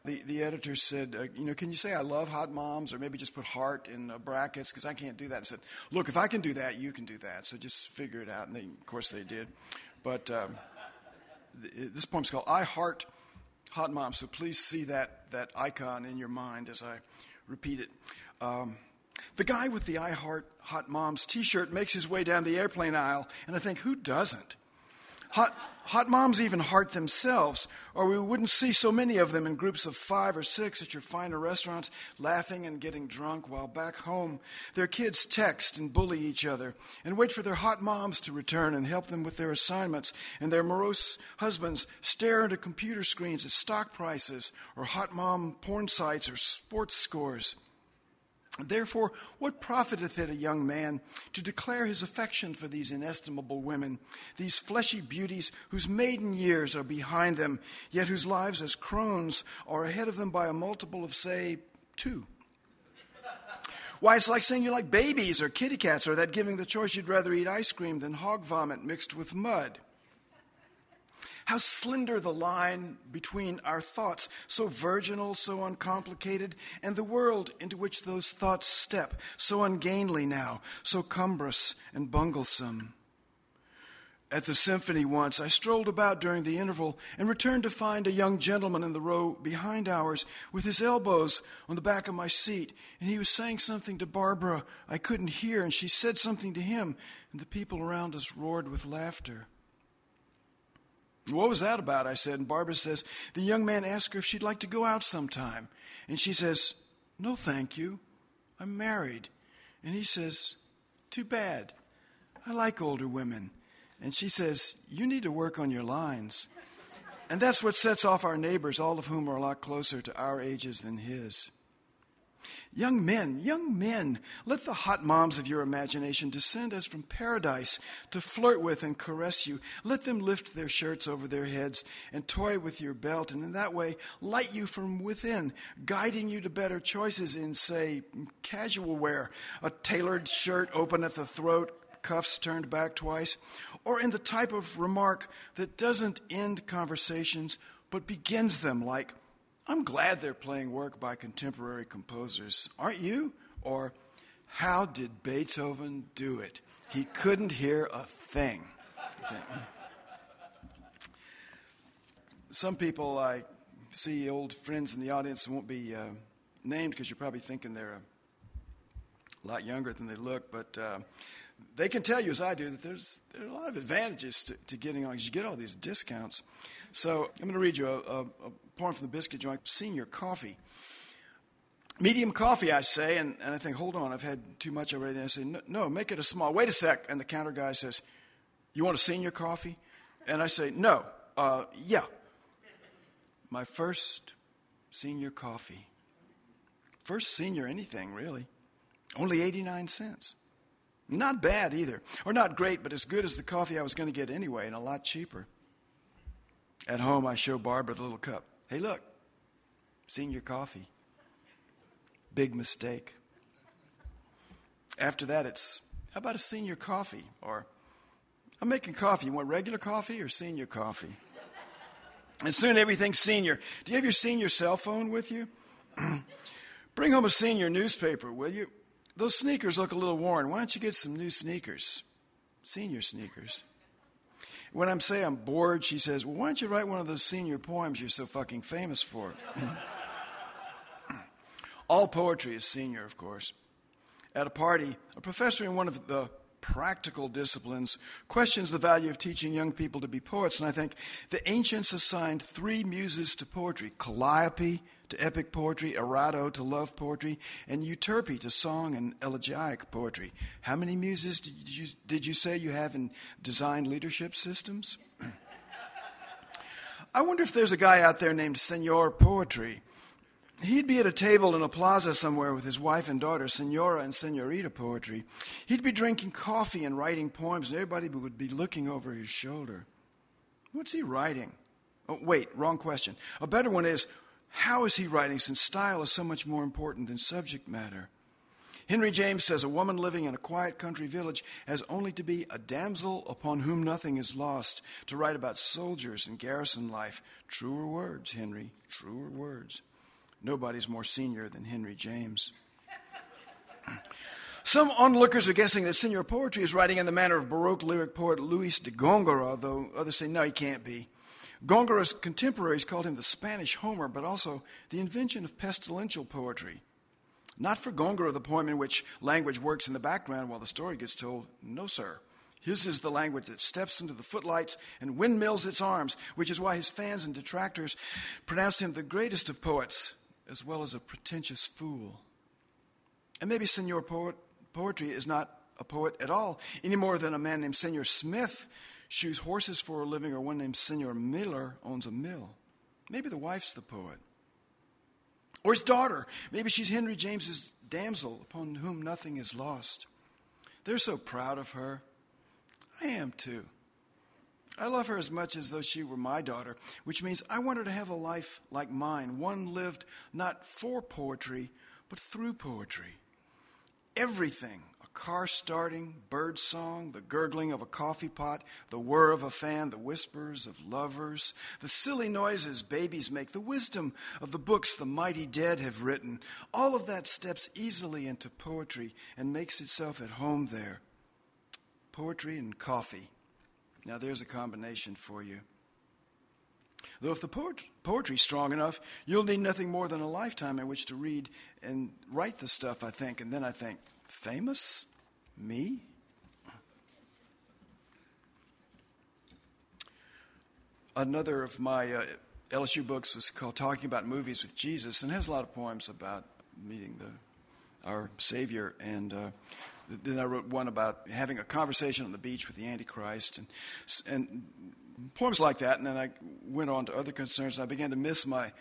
the, the editor said, uh, You know, can you say I love hot moms? Or maybe just put heart in uh, brackets because I can't do that. And said, Look, if I can do that, you can do that. So just figure it out. And they, of course they did. But um, th- this poem's called I Heart Hot Moms. So please see that, that icon in your mind as I repeat it. Um, the guy with the I Heart Hot Moms t shirt makes his way down the airplane aisle, and I think, who doesn't? Hot, hot moms even heart themselves, or we wouldn't see so many of them in groups of five or six at your finer restaurants, laughing and getting drunk, while back home their kids text and bully each other and wait for their hot moms to return and help them with their assignments, and their morose husbands stare into computer screens at stock prices or hot mom porn sites or sports scores. Therefore, what profiteth it a young man to declare his affection for these inestimable women, these fleshy beauties whose maiden years are behind them, yet whose lives as crones are ahead of them by a multiple of, say, two? Why, it's like saying you like babies or kitty cats, or that giving the choice you'd rather eat ice cream than hog vomit mixed with mud. How slender the line between our thoughts, so virginal, so uncomplicated, and the world into which those thoughts step, so ungainly now, so cumbrous and bunglesome. At the symphony once, I strolled about during the interval and returned to find a young gentleman in the row behind ours with his elbows on the back of my seat, and he was saying something to Barbara I couldn't hear, and she said something to him, and the people around us roared with laughter. What was that about? I said. And Barbara says, The young man asked her if she'd like to go out sometime. And she says, No, thank you. I'm married. And he says, Too bad. I like older women. And she says, You need to work on your lines. And that's what sets off our neighbors, all of whom are a lot closer to our ages than his. Young men, young men, let the hot moms of your imagination descend as from paradise to flirt with and caress you. Let them lift their shirts over their heads and toy with your belt, and in that way light you from within, guiding you to better choices in, say, casual wear, a tailored shirt open at the throat, cuffs turned back twice, or in the type of remark that doesn't end conversations but begins them, like, I'm glad they're playing work by contemporary composers, aren't you? Or, how did Beethoven do it? He couldn't hear a thing. Some people, I see old friends in the audience won't be uh, named because you're probably thinking they're a lot younger than they look, but uh, they can tell you, as I do, that there's, there are a lot of advantages to, to getting on because you get all these discounts. So I'm going to read you a, a, a poem from the Biscuit Joint, Senior Coffee. Medium coffee, I say, and, and I think, hold on, I've had too much already. And I say, no, no, make it a small. Wait a sec. And the counter guy says, You want a senior coffee? And I say, No, uh, yeah. My first senior coffee. First senior anything, really. Only 89 cents. Not bad either. Or not great, but as good as the coffee I was going to get anyway, and a lot cheaper. At home, I show Barbara the little cup. Hey, look, senior coffee. Big mistake. After that, it's how about a senior coffee? Or I'm making coffee. You want regular coffee or senior coffee? And soon everything's senior. Do you have your senior cell phone with you? Bring home a senior newspaper, will you? Those sneakers look a little worn. Why don't you get some new sneakers? Senior sneakers. When I'm saying I'm bored, she says, Well, why don't you write one of those senior poems you're so fucking famous for? All poetry is senior, of course. At a party, a professor in one of the practical disciplines questions the value of teaching young people to be poets. And I think the ancients assigned three muses to poetry Calliope to epic poetry, Erato to love poetry, and Euterpe to song and elegiac poetry. How many muses did you, did you say you have in design leadership systems? I wonder if there's a guy out there named Senor Poetry He'd be at a table in a plaza somewhere with his wife and daughter, Senora and Senorita poetry. He'd be drinking coffee and writing poems, and everybody would be looking over his shoulder. What's he writing? Oh, wait, wrong question. A better one is how is he writing since style is so much more important than subject matter? Henry James says a woman living in a quiet country village has only to be a damsel upon whom nothing is lost to write about soldiers and garrison life. Truer words, Henry, truer words. Nobody's more senior than Henry James. Some onlookers are guessing that senior poetry is writing in the manner of Baroque lyric poet Luis de Gongora, though others say no, he can't be. Gongora's contemporaries called him the Spanish Homer, but also the invention of pestilential poetry. Not for Gongora, the poem in which language works in the background while the story gets told. No, sir. His is the language that steps into the footlights and windmills its arms, which is why his fans and detractors pronounce him the greatest of poets as well as a pretentious fool. And maybe Senor Poet, Poetry is not a poet at all, any more than a man named Senor Smith shoes horses for a living or one named Senor Miller owns a mill. Maybe the wife's the poet. Or his daughter. Maybe she's Henry James's damsel upon whom nothing is lost. They're so proud of her. I am too. I love her as much as though she were my daughter, which means I want her to have a life like mine, one lived not for poetry, but through poetry. Everything car starting, bird song, the gurgling of a coffee pot, the whir of a fan, the whispers of lovers, the silly noises babies make, the wisdom of the books the mighty dead have written, all of that steps easily into poetry and makes itself at home there. Poetry and coffee now, there's a combination for you. Though if the poet, poetry's strong enough, you'll need nothing more than a lifetime in which to read and write the stuff, I think. And then I think, famous? Me? Another of my uh, LSU books was called Talking About Movies with Jesus and has a lot of poems about meeting the, our Savior. And uh, then I wrote one about having a conversation on the beach with the Antichrist and, and poems like that. And then I went on to other concerns. I began to miss my,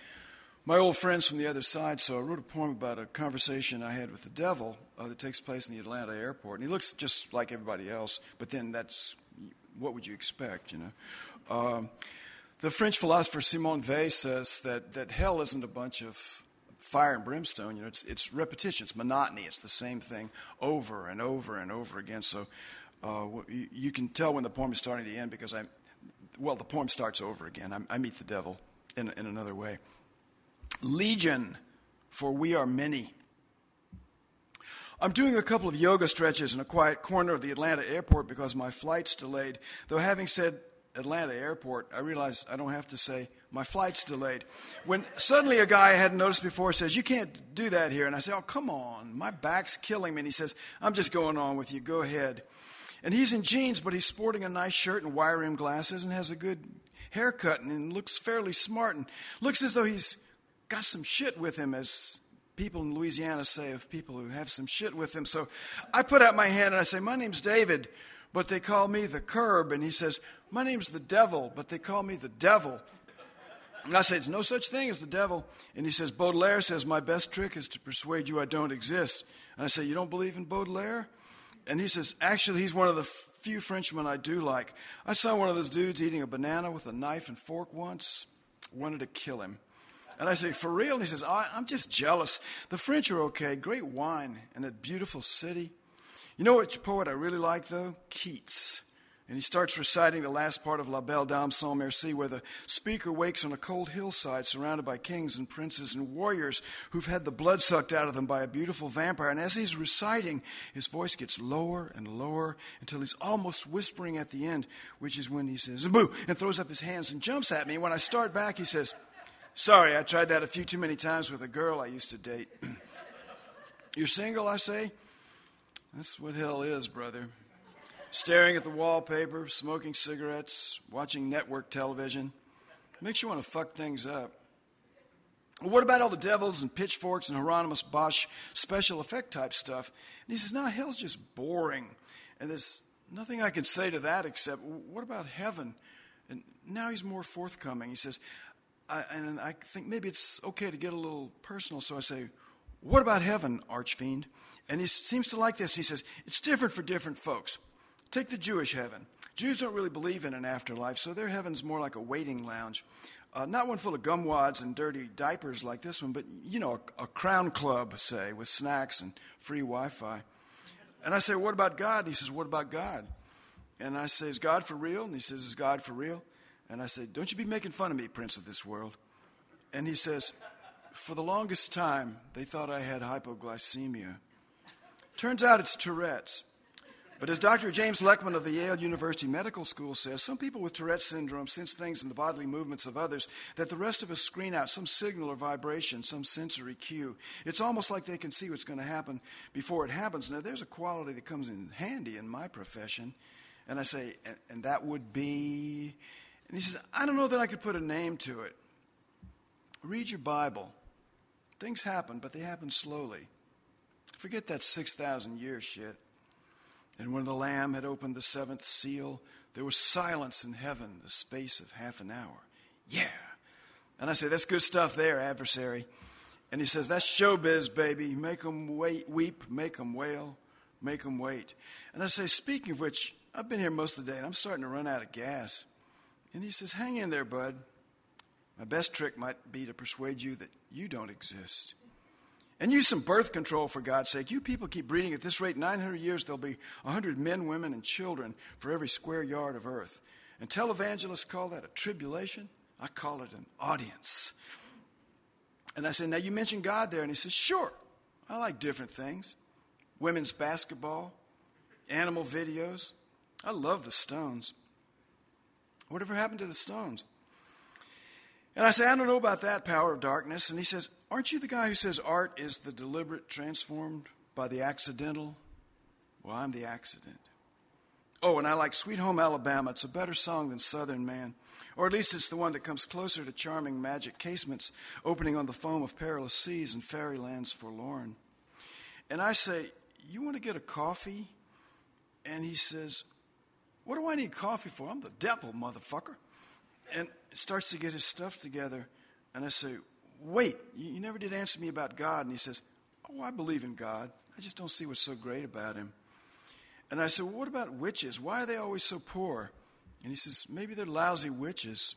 my old friends from the other side. So I wrote a poem about a conversation I had with the devil uh, that takes place in the Atlanta airport. And he looks just like everybody else, but then that's what would you expect, you know? Um, the French philosopher Simone Weil says that, that hell isn't a bunch of fire and brimstone, you know, it's, it's repetition, it's monotony, it's the same thing over and over and over again. So uh, you, you, can tell when the poem is starting to end because I, well, the poem starts over again. I, I meet the devil in, in another way. Legion, for we are many. I'm doing a couple of yoga stretches in a quiet corner of the Atlanta airport because my flight's delayed. Though, having said Atlanta airport, I realize I don't have to say, my flight's delayed. When suddenly a guy I hadn't noticed before says, You can't do that here. And I say, Oh, come on, my back's killing me. And he says, I'm just going on with you, go ahead. And he's in jeans, but he's sporting a nice shirt and wire rim glasses and has a good haircut and looks fairly smart and looks as though he's got some shit with him, as people in Louisiana say of people who have some shit with them. So I put out my hand and I say, My name's David, but they call me the curb. And he says, My name's the devil, but they call me the devil. And I say, There's no such thing as the devil. And he says, Baudelaire says, My best trick is to persuade you I don't exist. And I say, You don't believe in Baudelaire? And he says, Actually, he's one of the few Frenchmen I do like. I saw one of those dudes eating a banana with a knife and fork once. Wanted to kill him. And I say, For real? And he says, I'm just jealous. The French are okay. Great wine and a beautiful city. You know which poet I really like, though? Keats. And he starts reciting the last part of La Belle Dame sans Merci, where the speaker wakes on a cold hillside surrounded by kings and princes and warriors who've had the blood sucked out of them by a beautiful vampire. And as he's reciting, his voice gets lower and lower until he's almost whispering at the end, which is when he says, boo, and throws up his hands and jumps at me. And When I start back, he says, Sorry, I tried that a few too many times with a girl I used to date. You're single, I say? That's what hell is, brother staring at the wallpaper, smoking cigarettes, watching network television. Makes you want to fuck things up. What about all the devils and pitchforks and Hieronymus Bosch special effect type stuff? And he says, No, hell's just boring. And there's nothing I can say to that except, What about heaven? And now he's more forthcoming. He says, I, and I think maybe it's okay to get a little personal, so I say, What about heaven, archfiend? And he seems to like this. He says, It's different for different folks. Take the Jewish heaven. Jews don't really believe in an afterlife, so their heaven's more like a waiting lounge. Uh, not one full of gumwads and dirty diapers like this one, but, you know, a, a crown club, say, with snacks and free Wi Fi. And I say, What about God? And he says, What about God? And I say, Is God for real? And he says, Is God for real? And I said, Don't you be making fun of me, Prince of this world. And he says, For the longest time, they thought I had hypoglycemia. Turns out it's Tourette's. But as Dr. James Leckman of the Yale University Medical School says, some people with Tourette's syndrome sense things in the bodily movements of others that the rest of us screen out, some signal or vibration, some sensory cue. It's almost like they can see what's going to happen before it happens. Now, there's a quality that comes in handy in my profession. And I say, and, and that would be. And he says, I don't know that I could put a name to it. Read your Bible. Things happen, but they happen slowly. Forget that 6,000 year shit. And when the Lamb had opened the seventh seal, there was silence in heaven the space of half an hour. Yeah. And I say, That's good stuff there, adversary. And he says, That's showbiz, baby. Make them wait, weep, make them wail, make them wait. And I say, Speaking of which, I've been here most of the day and I'm starting to run out of gas. And he says, Hang in there, bud. My best trick might be to persuade you that you don't exist. And use some birth control for God's sake. You people keep breeding at this rate, 900 years, there'll be 100 men, women, and children for every square yard of earth. And televangelists call that a tribulation. I call it an audience. And I said, Now you mentioned God there. And he says, Sure. I like different things women's basketball, animal videos. I love the Stones. Whatever happened to the Stones? And I say, I don't know about that power of darkness. And he says, Aren't you the guy who says art is the deliberate transformed by the accidental? Well, I'm the accident. Oh, and I like Sweet Home Alabama. It's a better song than Southern Man. Or at least it's the one that comes closer to charming magic casements opening on the foam of perilous seas and fairylands forlorn. And I say, You want to get a coffee? And he says, What do I need coffee for? I'm the devil, motherfucker. And starts to get his stuff together. And I say, Wait, you never did answer me about God. And he says, Oh, I believe in God. I just don't see what's so great about him. And I said, well, What about witches? Why are they always so poor? And he says, Maybe they're lousy witches.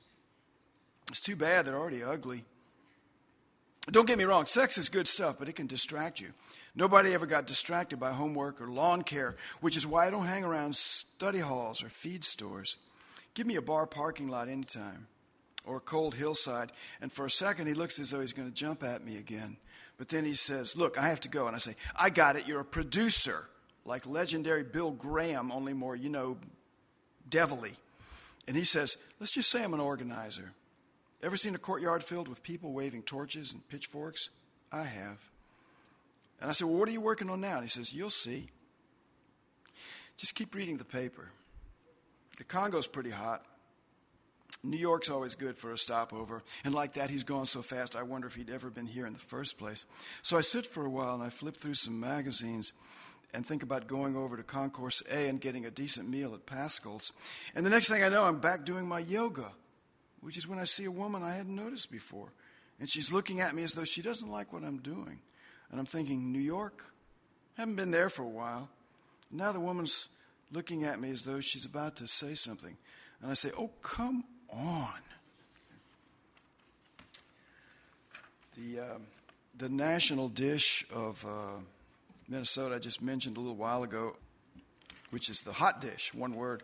It's too bad they're already ugly. Don't get me wrong, sex is good stuff, but it can distract you. Nobody ever got distracted by homework or lawn care, which is why I don't hang around study halls or feed stores. Give me a bar parking lot anytime or a cold hillside. And for a second, he looks as though he's going to jump at me again. But then he says, Look, I have to go. And I say, I got it. You're a producer, like legendary Bill Graham, only more, you know, devilly. And he says, Let's just say I'm an organizer. Ever seen a courtyard filled with people waving torches and pitchforks? I have. And I said, Well, what are you working on now? And he says, You'll see. just keep reading the paper. The Congo's pretty hot. New York's always good for a stopover. And like that, he's gone so fast, I wonder if he'd ever been here in the first place. So I sit for a while and I flip through some magazines and think about going over to Concourse A and getting a decent meal at Pascal's. And the next thing I know, I'm back doing my yoga, which is when I see a woman I hadn't noticed before. And she's looking at me as though she doesn't like what I'm doing. And I'm thinking, New York? Haven't been there for a while. Now the woman's looking at me as though she's about to say something. And I say, Oh, come on. The, uh, the national dish of uh, Minnesota, I just mentioned a little while ago, which is the hot dish, one word.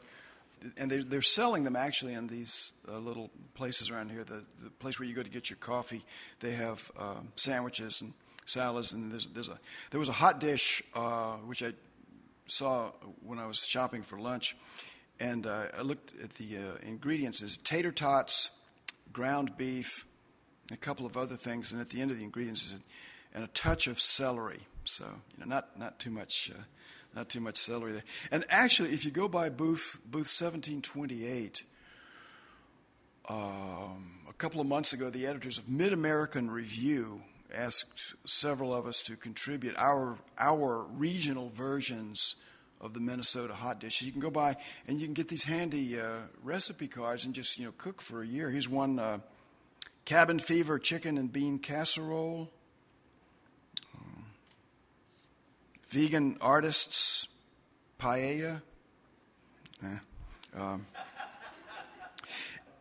And they, they're selling them actually in these uh, little places around here. The, the place where you go to get your coffee, they have uh, sandwiches and salads. And there's, there's a, there was a hot dish, uh, which I saw when I was shopping for lunch and uh, I looked at the uh, ingredients as tater tots, ground beef, a couple of other things, and at the end of the ingredients and a touch of celery. So you know, not not too much, uh, not too much celery there. And actually, if you go by booth booth 1728, um, a couple of months ago, the editors of Mid American Review asked several of us to contribute our our regional versions of the Minnesota hot dishes. You can go by and you can get these handy uh, recipe cards and just you know cook for a year. Here's one: uh, cabin fever chicken and bean casserole, vegan artists paella. Um,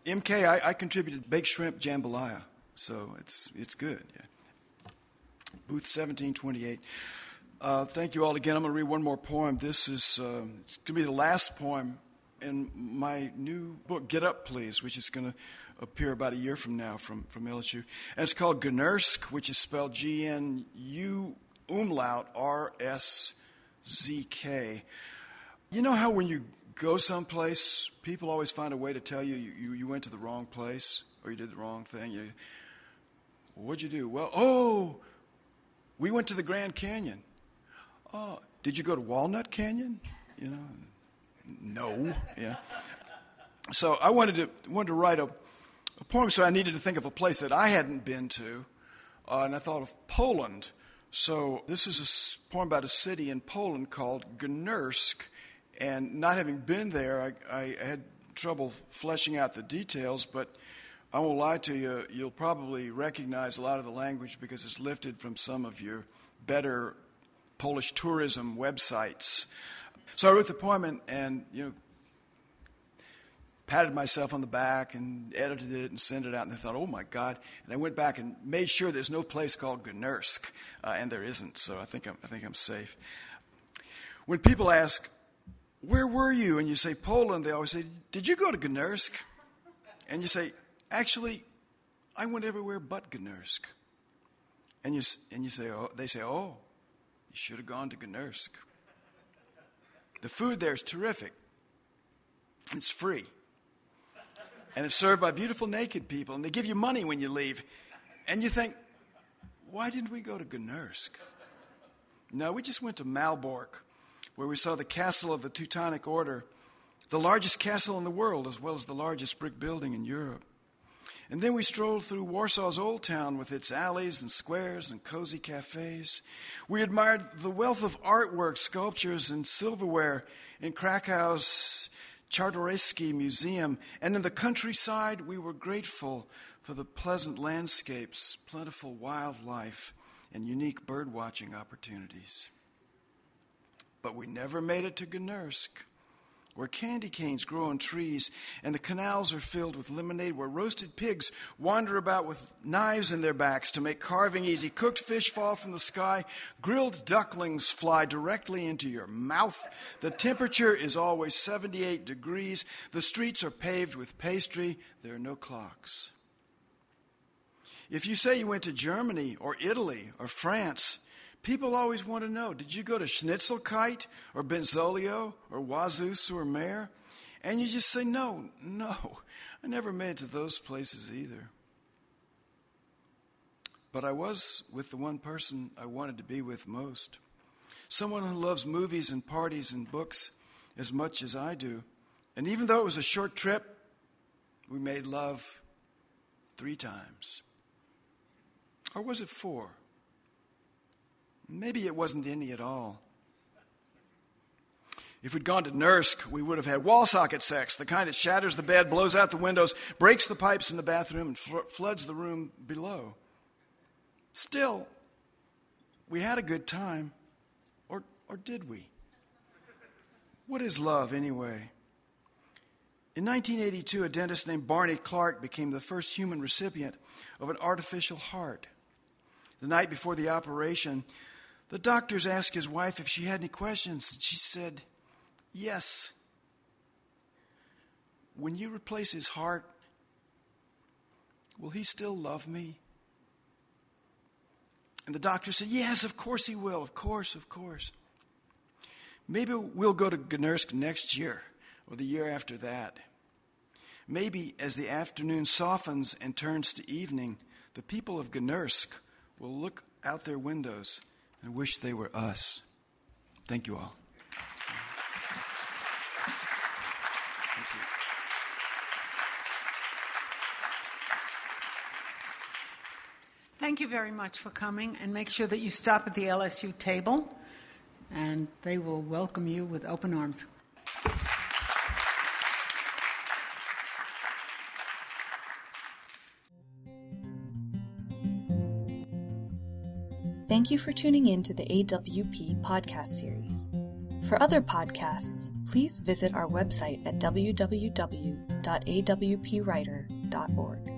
MK, I, I, contributed baked shrimp jambalaya, so it's it's good. Yeah. Booth 1728. Uh, thank you all again. I'm going to read one more poem. This is uh, it's going to be the last poem in my new book, Get Up, Please, which is going to appear about a year from now from, from LSU. And it's called Gnursk, which is spelled G N U umlaut R S Z K. You know how when you go someplace, people always find a way to tell you you, you, you went to the wrong place or you did the wrong thing? You, what'd you do? Well, oh, we went to the Grand Canyon. Oh, did you go to Walnut Canyon? You know, no. Yeah. So I wanted to wanted to write a, a poem, so I needed to think of a place that I hadn't been to, uh, and I thought of Poland. So this is a poem about a city in Poland called Gnursk, and not having been there, I, I had trouble fleshing out the details, but I won't lie to you, you'll probably recognize a lot of the language because it's lifted from some of your better Polish tourism websites. So I wrote the poem and, and you know, patted myself on the back and edited it and sent it out. And I thought, oh my God. And I went back and made sure there's no place called Gnursk, uh, and there isn't. So I think I'm, I think I'm safe. When people ask, where were you? And you say Poland, they always say, did you go to Gnursk? And you say, actually, I went everywhere but Gnursk. And you, and you say, oh, they say, oh, you should have gone to Gnursk. The food there is terrific. It's free. And it's served by beautiful naked people, and they give you money when you leave. And you think, why didn't we go to Gnursk? No, we just went to Malbork, where we saw the castle of the Teutonic Order, the largest castle in the world, as well as the largest brick building in Europe. And then we strolled through Warsaw's Old Town with its alleys and squares and cozy cafes. We admired the wealth of artwork, sculptures, and silverware in Krakow's Czartoryski Museum. And in the countryside, we were grateful for the pleasant landscapes, plentiful wildlife, and unique bird watching opportunities. But we never made it to Gnursk where candy canes grow on trees and the canals are filled with lemonade, where roasted pigs wander about with knives in their backs to make carving easy, cooked fish fall from the sky, grilled ducklings fly directly into your mouth. The temperature is always 78 degrees. The streets are paved with pastry. There are no clocks. If you say you went to Germany or Italy or France, People always want to know did you go to Schnitzelkeit or Benzolio or Wazoo sur Mer? And you just say, no, no, I never made it to those places either. But I was with the one person I wanted to be with most. Someone who loves movies and parties and books as much as I do. And even though it was a short trip, we made love three times. Or was it four? Maybe it wasn't any at all. If we'd gone to Gnursk, we would have had wall socket sex, the kind that shatters the bed, blows out the windows, breaks the pipes in the bathroom, and fl- floods the room below. Still, we had a good time. Or, or did we? What is love, anyway? In 1982, a dentist named Barney Clark became the first human recipient of an artificial heart. The night before the operation, the doctors asked his wife if she had any questions, and she said, Yes. When you replace his heart, will he still love me? And the doctor said, Yes, of course he will. Of course, of course. Maybe we'll go to Gnursk next year or the year after that. Maybe as the afternoon softens and turns to evening, the people of Gnursk will look out their windows and wish they were us. Thank you all. Thank you very much for coming, and make sure that you stop at the LSU table, and they will welcome you with open arms. Thank you for tuning in to the AWP podcast series. For other podcasts, please visit our website at www.awpwriter.org.